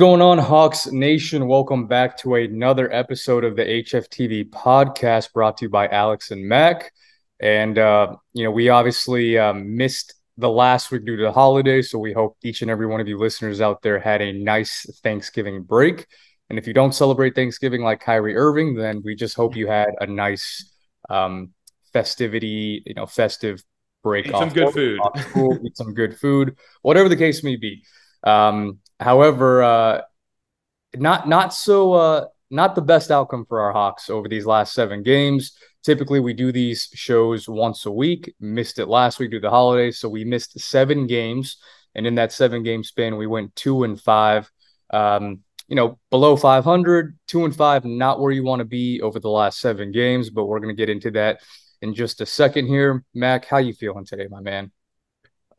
Going on, Hawks Nation? Welcome back to another episode of the HFTV podcast brought to you by Alex and Mac. And, uh, you know, we obviously um, missed the last week due to the holidays. So we hope each and every one of you listeners out there had a nice Thanksgiving break. And if you don't celebrate Thanksgiving like Kyrie Irving, then we just hope you had a nice um, festivity, you know, festive break. Eat some good food. School, eat some good food, whatever the case may be. Um, however, uh, not not so uh, not the best outcome for our Hawks over these last seven games. Typically, we do these shows once a week. Missed it last week due to the holidays, so we missed seven games. And in that seven game span, we went two and five. Um, you know, below 500, two and five, not where you want to be over the last seven games. But we're going to get into that in just a second here. Mac, how you feeling today, my man?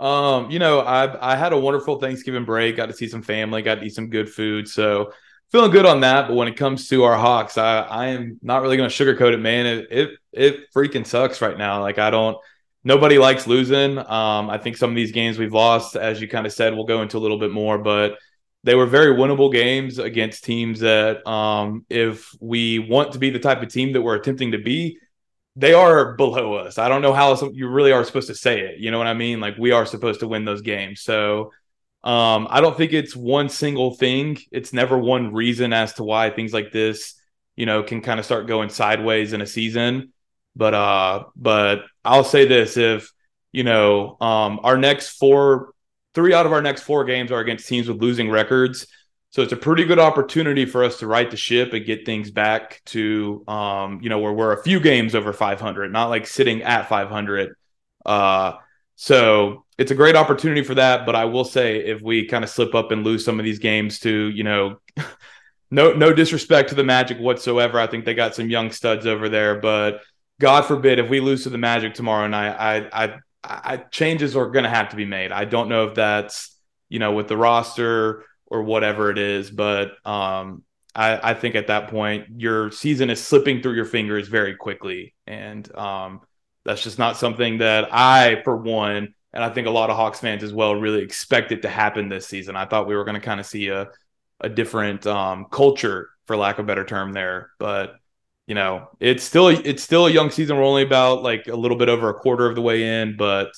Um, you know, I I had a wonderful Thanksgiving break. Got to see some family. Got to eat some good food. So feeling good on that. But when it comes to our Hawks, I I am not really going to sugarcoat it, man. It, it it freaking sucks right now. Like I don't. Nobody likes losing. Um, I think some of these games we've lost, as you kind of said, we'll go into a little bit more, but they were very winnable games against teams that, um, if we want to be the type of team that we're attempting to be, they are below us. I don't know how else you really are supposed to say it. You know what I mean? Like we are supposed to win those games. So um, I don't think it's one single thing. It's never one reason as to why things like this, you know, can kind of start going sideways in a season. But uh, but I'll say this: if you know, um, our next four, three out of our next four games are against teams with losing records so it's a pretty good opportunity for us to right the ship and get things back to, um, you know, where we're a few games over 500, not like sitting at 500. Uh, so it's a great opportunity for that. But I will say, if we kind of slip up and lose some of these games to, you know, no no disrespect to the Magic whatsoever. I think they got some young studs over there, but God forbid if we lose to the Magic tomorrow night, I I, I changes are going to have to be made. I don't know if that's you know with the roster or whatever it is. But um, I, I, think at that point, your season is slipping through your fingers very quickly. And um, that's just not something that I, for one, and I think a lot of Hawks fans as well, really expect it to happen this season. I thought we were going to kind of see a, a different um, culture, for lack of a better term, there. But you know, it's still it's still a young season. We're only about like a little bit over a quarter of the way in, but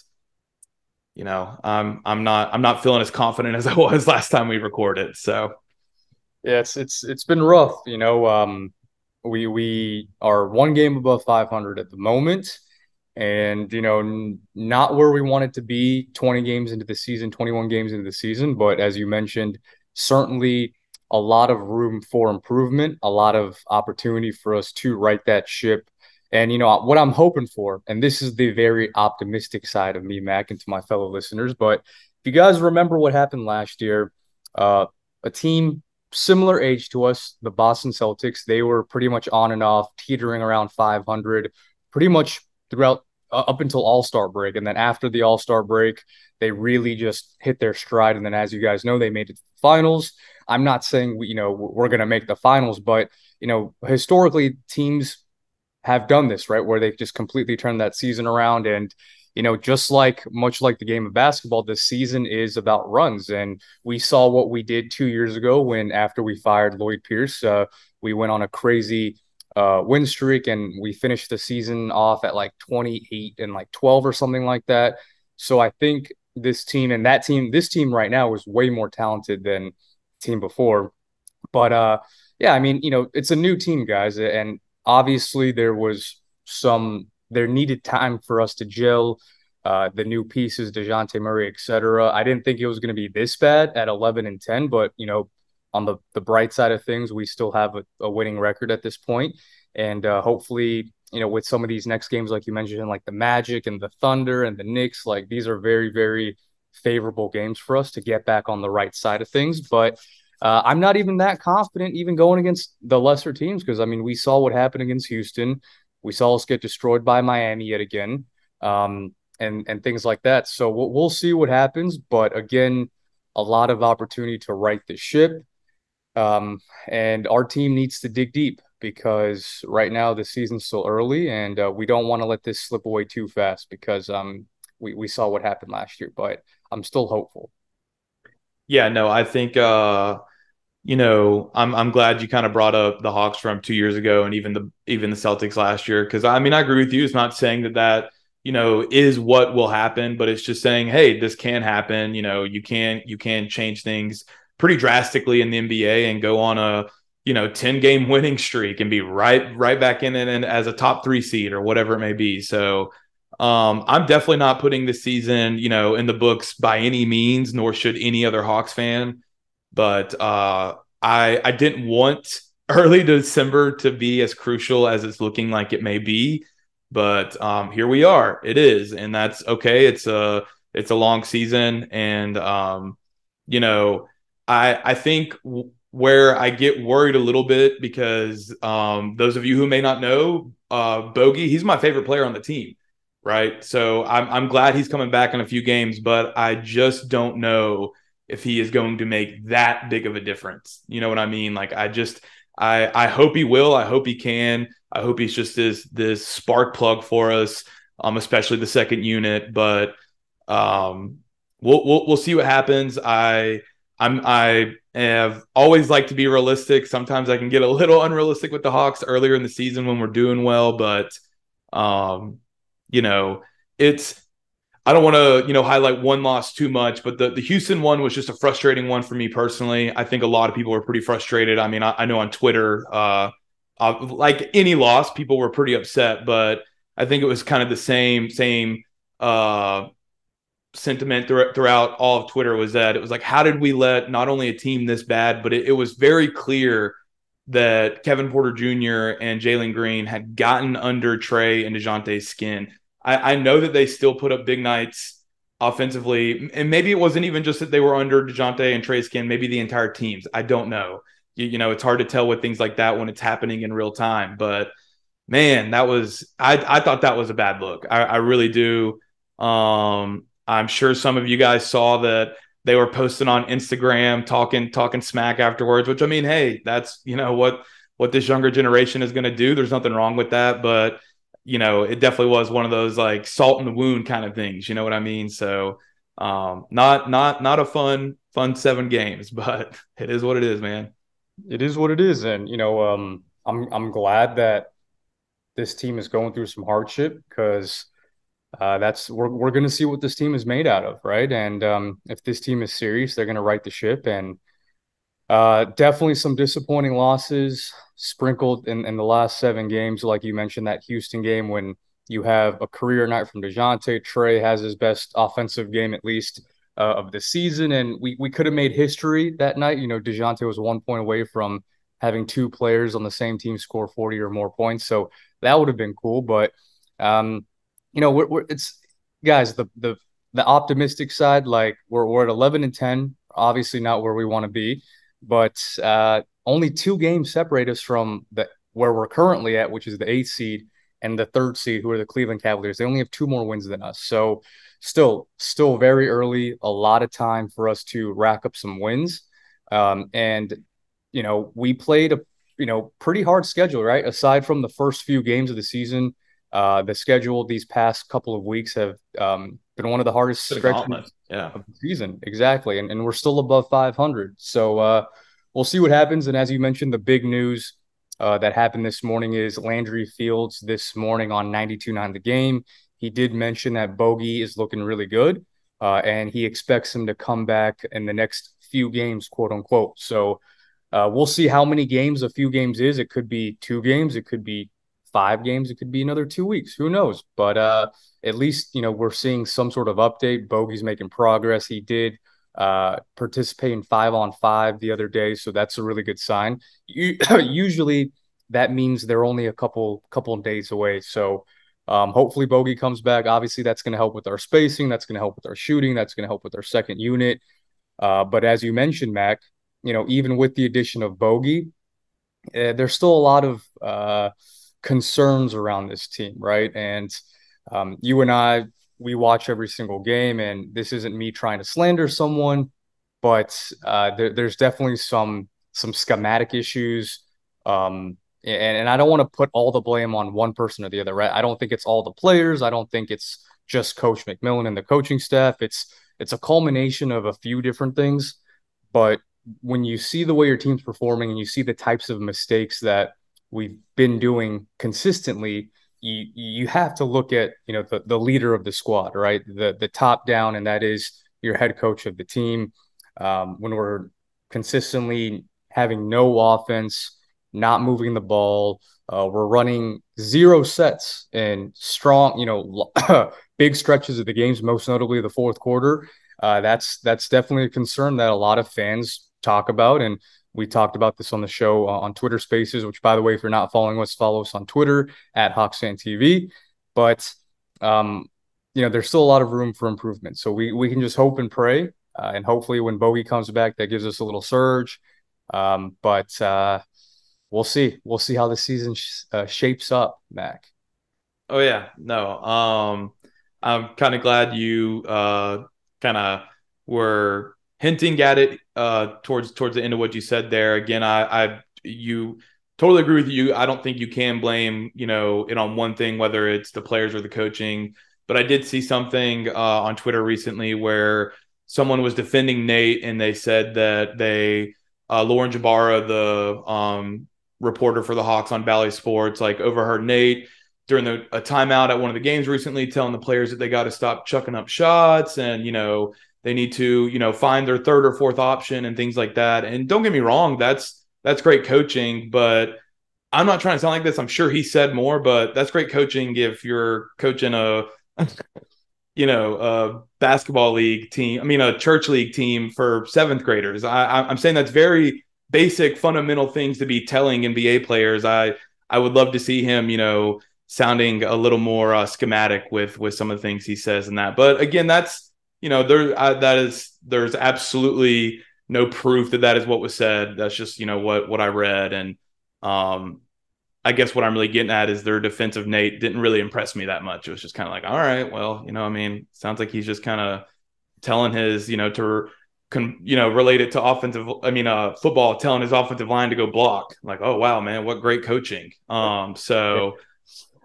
you know, I'm I'm not I'm not feeling as confident as I was last time we recorded. So yeah, it's it's been rough. You know, um, we we are one game above 500 at the moment, and you know, n- not where we wanted to be 20 games into the season, 21 games into the season. But as you mentioned, certainly a lot of room for improvement, a lot of opportunity for us to right that ship and you know what I'm hoping for, and this is the very optimistic side of me, Mac, and to my fellow listeners. But if you guys remember what happened last year, uh, a team similar age to us, the Boston Celtics, they were pretty much on and off, teetering around 500, pretty much throughout uh, up until All Star break, and then after the All Star break, they really just hit their stride. And then, as you guys know, they made it to the finals. I'm not saying we, you know, we're going to make the finals, but you know, historically, teams have done this, right? Where they've just completely turned that season around. And, you know, just like much like the game of basketball, this season is about runs. And we saw what we did two years ago when, after we fired Lloyd Pierce, uh, we went on a crazy uh, win streak and we finished the season off at like 28 and like 12 or something like that. So I think this team and that team, this team right now is way more talented than team before. But uh, yeah, I mean, you know, it's a new team, guys, and obviously there was some there needed time for us to gel uh, the new pieces, Dejounte Murray, etc. I didn't think it was going to be this bad at 11 and 10, but you know, on the the bright side of things, we still have a, a winning record at this point, and uh, hopefully, you know, with some of these next games, like you mentioned, like the Magic and the Thunder and the Knicks, like these are very very favorable games for us to get back on the right side of things. But uh, I'm not even that confident, even going against the lesser teams, because I mean, we saw what happened against Houston. We saw us get destroyed by Miami yet again, um, and and things like that. So we'll, we'll see what happens. But again, a lot of opportunity to right the ship, um, and our team needs to dig deep because right now the season's still early, and uh, we don't want to let this slip away too fast because um, we we saw what happened last year. But I'm still hopeful. Yeah, no, I think uh you know, I'm I'm glad you kind of brought up the Hawks from two years ago and even the even the Celtics last year because I mean I agree with you. It's not saying that that you know is what will happen, but it's just saying hey, this can happen. You know, you can you can change things pretty drastically in the NBA and go on a you know 10 game winning streak and be right right back in it and as a top three seed or whatever it may be. So um, I'm definitely not putting this season, you know, in the books by any means, nor should any other Hawks fan. But uh, I I didn't want early December to be as crucial as it's looking like it may be. But um, here we are. It is, and that's okay. It's a it's a long season, and um, you know, I I think w- where I get worried a little bit because um, those of you who may not know, uh, Bogey, he's my favorite player on the team right? So I'm I'm glad he's coming back in a few games, but I just don't know if he is going to make that big of a difference. You know what I mean? Like I just I I hope he will. I hope he can. I hope he's just this this spark plug for us, um, especially the second unit. But um, we'll we'll we'll see what happens. I I'm I have always liked to be realistic. Sometimes I can get a little unrealistic with the Hawks earlier in the season when we're doing well, but um, you know, it's I don't want to, you know, highlight one loss too much, but the, the Houston one was just a frustrating one for me personally. I think a lot of people were pretty frustrated. I mean, I, I know on Twitter, uh, uh, like any loss, people were pretty upset, but I think it was kind of the same same uh, sentiment th- throughout all of Twitter was that it was like, how did we let not only a team this bad, but it, it was very clear that Kevin Porter Jr. and Jalen Green had gotten under Trey and Dejounte's skin I, I know that they still put up big nights offensively, and maybe it wasn't even just that they were under Dejounte and Trey Skin, maybe the entire teams. I don't know. You, you know, it's hard to tell with things like that when it's happening in real time. But man, that was I I thought that was a bad look. I, I really do. Um, I'm sure some of you guys saw that they were posting on Instagram talking talking smack afterwards, which I mean, hey, that's you know what what this younger generation is going to do. There's nothing wrong with that, but you know, it definitely was one of those like salt in the wound kind of things. You know what I mean? So, um, not not not a fun fun seven games, but it is what it is, man. It is what it is, and you know, um, I'm I'm glad that this team is going through some hardship because uh, that's we're we're going to see what this team is made out of, right? And um, if this team is serious, they're going to right the ship and uh, definitely some disappointing losses sprinkled in, in the last seven games. Like you mentioned, that Houston game when you have a career night from DeJounte. Trey has his best offensive game, at least, uh, of the season. And we, we could have made history that night. You know, DeJounte was one point away from having two players on the same team score 40 or more points. So that would have been cool. But, um, you know, we're, we're, it's guys, the, the, the optimistic side, like we're, we're at 11 and 10, obviously not where we want to be but uh, only two games separate us from the where we're currently at, which is the eighth seed, and the third seed, who are the Cleveland Cavaliers. They only have two more wins than us. So still, still very early. A lot of time for us to rack up some wins. Um, and you know, we played a you know pretty hard schedule, right? Aside from the first few games of the season, uh, the schedule these past couple of weeks have um, been one of the hardest stretches yeah. of the season. Exactly. And, and we're still above 500. So uh, we'll see what happens. And as you mentioned, the big news uh, that happened this morning is Landry Fields this morning on 92.9 The Game. He did mention that Bogey is looking really good, uh, and he expects him to come back in the next few games, quote unquote. So uh, we'll see how many games a few games is. It could be two games, it could be five games, it could be another two weeks. Who knows? But uh, at least you know we're seeing some sort of update. Bogey's making progress. He did uh, participate in five on five the other day, so that's a really good sign. usually, that means they're only a couple couple of days away. So. Um, hopefully Bogey comes back. Obviously, that's going to help with our spacing. That's going to help with our shooting. That's going to help with our second unit. Uh, but as you mentioned, Mac, you know, even with the addition of Bogey, uh, there's still a lot of uh, concerns around this team, right? And um, you and I, we watch every single game, and this isn't me trying to slander someone, but uh, there, there's definitely some some schematic issues. Um, and, and I don't want to put all the blame on one person or the other, right? I don't think it's all the players. I don't think it's just Coach McMillan and the coaching staff. It's it's a culmination of a few different things. But when you see the way your team's performing and you see the types of mistakes that we've been doing consistently, you you have to look at you know the, the leader of the squad, right? The the top down, and that is your head coach of the team. Um, when we're consistently having no offense, not moving the ball, uh, we're running zero sets and strong, you know, big stretches of the games, most notably the fourth quarter. Uh, that's that's definitely a concern that a lot of fans talk about, and we talked about this on the show uh, on Twitter Spaces. Which, by the way, if you're not following us, follow us on Twitter at Hawksfan TV. But um, you know, there's still a lot of room for improvement. So we we can just hope and pray, uh, and hopefully, when Bogey comes back, that gives us a little surge. Um, but uh, we'll see. We'll see how the season sh- uh, shapes up, Mac. Oh yeah, no. Um, I'm kind of glad you uh, kind of were hinting at it uh, towards towards the end of what you said there. Again, I, I you totally agree with you. I don't think you can blame you know it on one thing, whether it's the players or the coaching. But I did see something uh, on Twitter recently where someone was defending Nate, and they said that they uh, Lauren Jbara, the um, reporter for the Hawks on Bally Sports, like overheard Nate during the, a timeout at one of the games recently, telling the players that they got to stop chucking up shots and you know they need to you know find their third or fourth option and things like that. And don't get me wrong, that's that's great coaching, but I'm not trying to sound like this. I'm sure he said more, but that's great coaching if you're coaching a you know a basketball league team. I mean a church league team for seventh graders. I, I'm saying that's very basic fundamental things to be telling NBA players. I I would love to see him, you know, sounding a little more uh, schematic with with some of the things he says and that. But again, that's you know there uh, that is there's absolutely no proof that that is what was said. That's just you know what what I read and um I guess what I'm really getting at is their defensive Nate didn't really impress me that much. It was just kind of like, all right, well, you know, I mean, sounds like he's just kind of telling his, you know, to con, you know, relate it to offensive. I mean, uh, football telling his offensive line to go block. Like, oh wow, man, what great coaching. Um, so,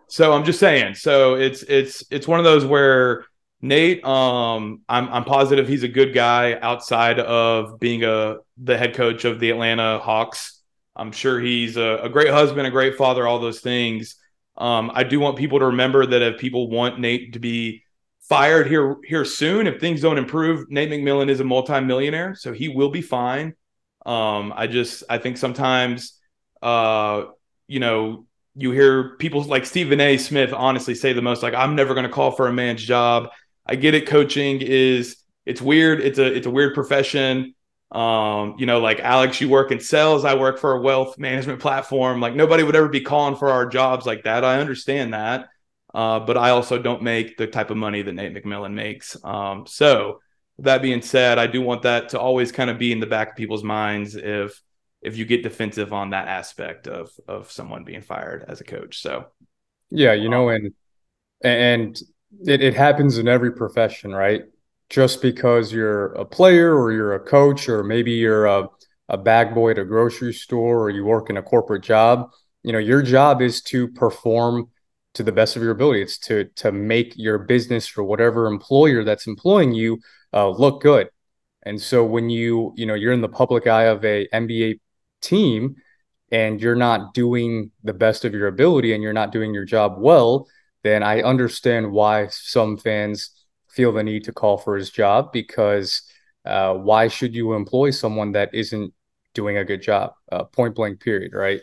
so I'm just saying. So it's it's it's one of those where Nate, um, I'm I'm positive he's a good guy outside of being a the head coach of the Atlanta Hawks. I'm sure he's a, a great husband, a great father, all those things. Um, I do want people to remember that if people want Nate to be fired here here soon. If things don't improve, Nate McMillan is a multimillionaire, so he will be fine. Um, I just I think sometimes uh, you know, you hear people like Stephen A. Smith honestly say the most like, I'm never gonna call for a man's job. I get it, coaching is it's weird, it's a it's a weird profession. Um, you know, like Alex, you work in sales, I work for a wealth management platform. Like nobody would ever be calling for our jobs like that. I understand that. Uh, but I also don't make the type of money that Nate McMillan makes. Um, so that being said, I do want that to always kind of be in the back of people's minds if if you get defensive on that aspect of of someone being fired as a coach. So yeah, you know, and and it, it happens in every profession, right? Just because you're a player or you're a coach or maybe you're a, a bag boy at a grocery store or you work in a corporate job, you know, your job is to perform to the best of your ability. It's to to make your business or whatever employer that's employing you uh, look good. And so when you you know you're in the public eye of a NBA team and you're not doing the best of your ability and you're not doing your job well, then I understand why some fans feel the need to call for his job because uh, why should you employ someone that isn't doing a good job? Uh, point blank, period. Right.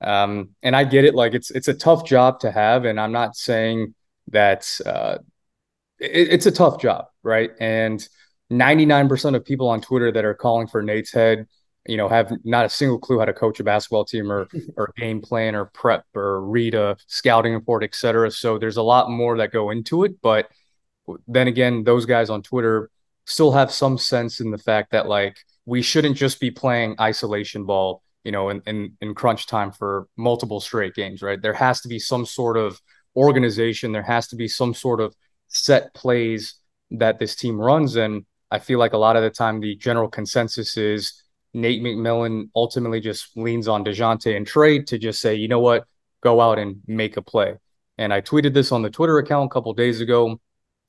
Um, and I get it. Like it's it's a tough job to have, and I'm not saying that uh, it, it's a tough job, right? And 99% of people on Twitter that are calling for Nate's head, you know, have not a single clue how to coach a basketball team or or game plan or prep or read a scouting report, et cetera. So there's a lot more that go into it. But then again, those guys on Twitter still have some sense in the fact that like we shouldn't just be playing isolation ball you know, in, in, in crunch time for multiple straight games, right? There has to be some sort of organization. There has to be some sort of set plays that this team runs. And I feel like a lot of the time the general consensus is Nate McMillan ultimately just leans on DeJounte and Trey to just say, you know what, go out and make a play. And I tweeted this on the Twitter account a couple days ago.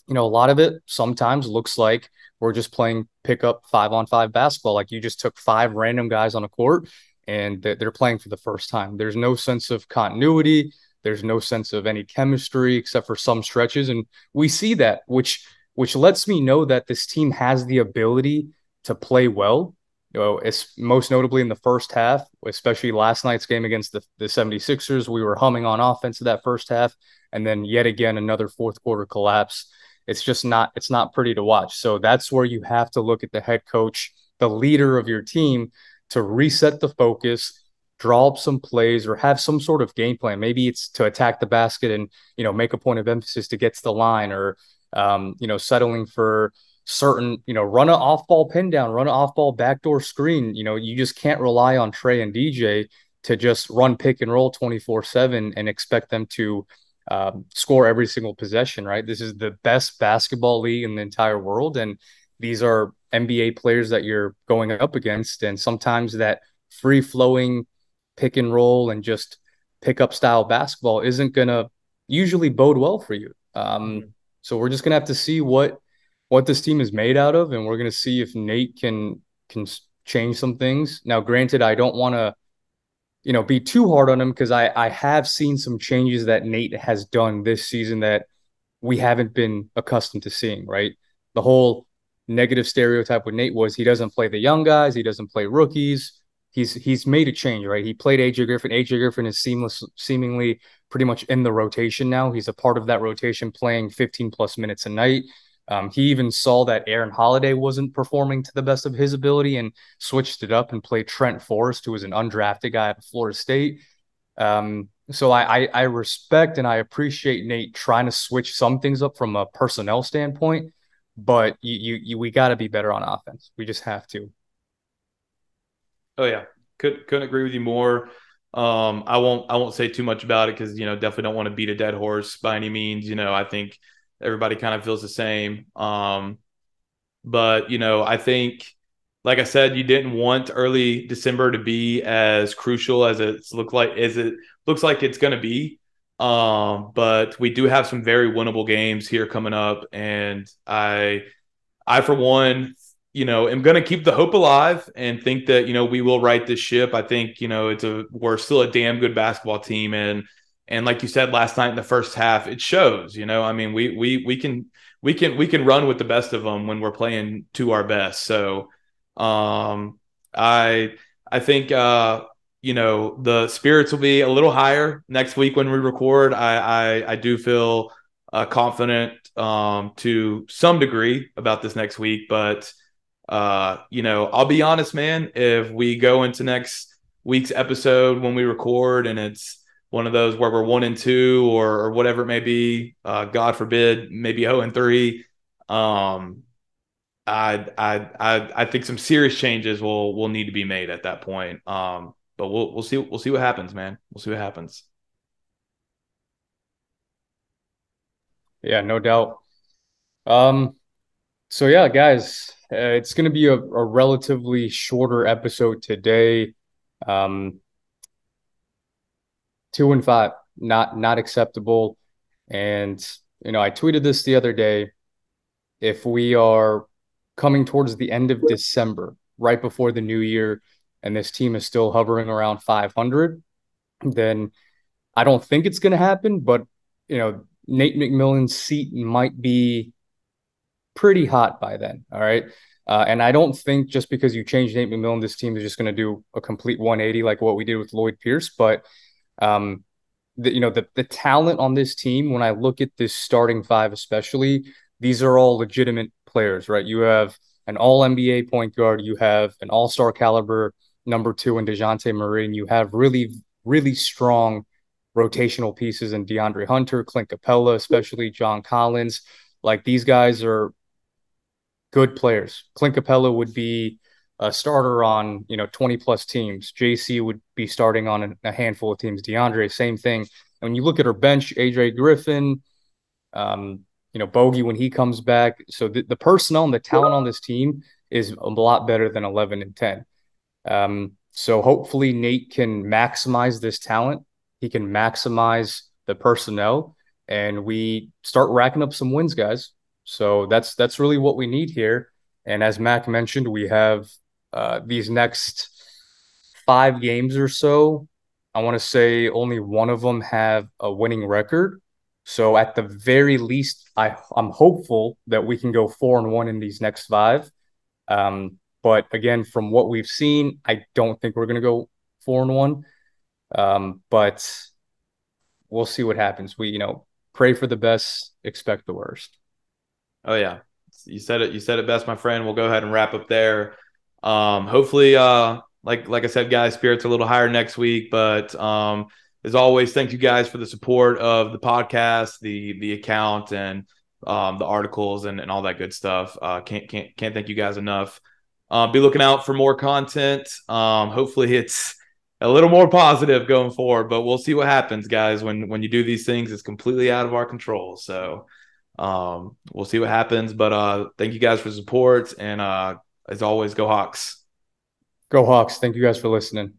you know, a lot of it sometimes looks like we're just playing pickup five on five basketball. Like you just took five random guys on a court and they're playing for the first time. There's no sense of continuity. There's no sense of any chemistry except for some stretches. And we see that, which which lets me know that this team has the ability to play well. You know, it's most notably in the first half, especially last night's game against the, the 76ers. We were humming on offense in that first half. And then yet again, another fourth quarter collapse it's just not it's not pretty to watch. So that's where you have to look at the head coach, the leader of your team, to reset the focus, draw up some plays, or have some sort of game plan. Maybe it's to attack the basket and you know make a point of emphasis to get to the line, or um, you know settling for certain you know run an off ball pin down, run an off ball backdoor screen. You know you just can't rely on Trey and DJ to just run pick and roll 24 7 and expect them to um, score every single possession, right? This is the best basketball league in the entire world. And these are NBA players that you're going up against. And sometimes that free flowing pick and roll and just pick up style basketball isn't going to usually bode well for you. Um, mm-hmm. so we're just going to have to see what what this team is made out of, and we're going to see if Nate can can change some things. Now, granted, I don't want to you know, be too hard on him because I I have seen some changes that Nate has done this season that we haven't been accustomed to seeing, right? The whole negative stereotype with Nate was he doesn't play the young guys, he doesn't play rookies. He's he's made a change, right? He played AJ Griffin. AJ Griffin is seamless, seemingly pretty much in the rotation now. He's a part of that rotation, playing 15 plus minutes a night. Um, he even saw that Aaron Holiday wasn't performing to the best of his ability and switched it up and played Trent Forrest, who was an undrafted guy at Florida State. Um, so I, I, I respect and I appreciate Nate trying to switch some things up from a personnel standpoint, but you, you, you we got to be better on offense. We just have to. Oh yeah, could couldn't agree with you more. Um, I won't I won't say too much about it because you know definitely don't want to beat a dead horse by any means. You know I think Everybody kind of feels the same. Um, but you know, I think, like I said, you didn't want early December to be as crucial as it's look like as it looks like it's going to be. Um, but we do have some very winnable games here coming up, and I, I for one, you know, am going to keep the hope alive and think that you know we will right this ship. I think you know it's a we're still a damn good basketball team, and and like you said last night in the first half, it shows. You know, I mean, we we we can we can we can run with the best of them when we're playing to our best. So, um, I I think uh, you know the spirits will be a little higher next week when we record. I I, I do feel uh, confident um, to some degree about this next week, but uh, you know, I'll be honest, man. If we go into next week's episode when we record and it's one of those where we're one and two or, or whatever it may be. Uh, God forbid, maybe zero and three. Um, I, I I I think some serious changes will will need to be made at that point. Um, but we'll we'll see we'll see what happens, man. We'll see what happens. Yeah, no doubt. Um, so yeah, guys, uh, it's going to be a, a relatively shorter episode today. Um, two and five, not not acceptable. And you know, I tweeted this the other day. If we are coming towards the end of December, right before the new year, and this team is still hovering around 500, then I don't think it's going to happen. But you know, Nate McMillan's seat might be pretty hot by then. All right. Uh, and I don't think just because you change Nate McMillan, this team is just going to do a complete 180 like what we did with Lloyd Pierce. But um, the, you know the the talent on this team. When I look at this starting five, especially, these are all legitimate players, right? You have an All NBA point guard, you have an All Star caliber number two in Dejounte Murray, and you have really really strong rotational pieces in DeAndre Hunter, Clint Capela, especially John Collins. Like these guys are good players. Clint Capela would be a starter on you know 20 plus teams. JC would be starting on a, handful of teams. DeAndre, same thing. And when you look at her bench, AJ Griffin, um, you know Bogey when he comes back. So the, the personnel and the talent on this team is a lot better than 11 and 10. Um, so hopefully Nate can maximize this talent. He can maximize the personnel, and we start racking up some wins, guys. So that's that's really what we need here. And as Mac mentioned, we have uh, these next five games or so. I want to say only one of them have a winning record. So at the very least, I I'm hopeful that we can go four and one in these next five. Um, but again, from what we've seen, I don't think we're going to go four and one. Um, but we'll see what happens. We, you know, pray for the best, expect the worst. Oh yeah, you said it. You said it best, my friend. We'll go ahead and wrap up there. Um, hopefully, uh, like like I said, guys, spirits a little higher next week. But um, as always, thank you guys for the support of the podcast, the the account, and um, the articles and, and all that good stuff. Uh, can't can't can't thank you guys enough. Uh, be looking out for more content. Um, hopefully, it's a little more positive going forward, but we'll see what happens, guys. When when you do these things, it's completely out of our control. So um, we'll see what happens. But uh, thank you guys for support, and uh, as always, go Hawks. Go Hawks. Thank you guys for listening.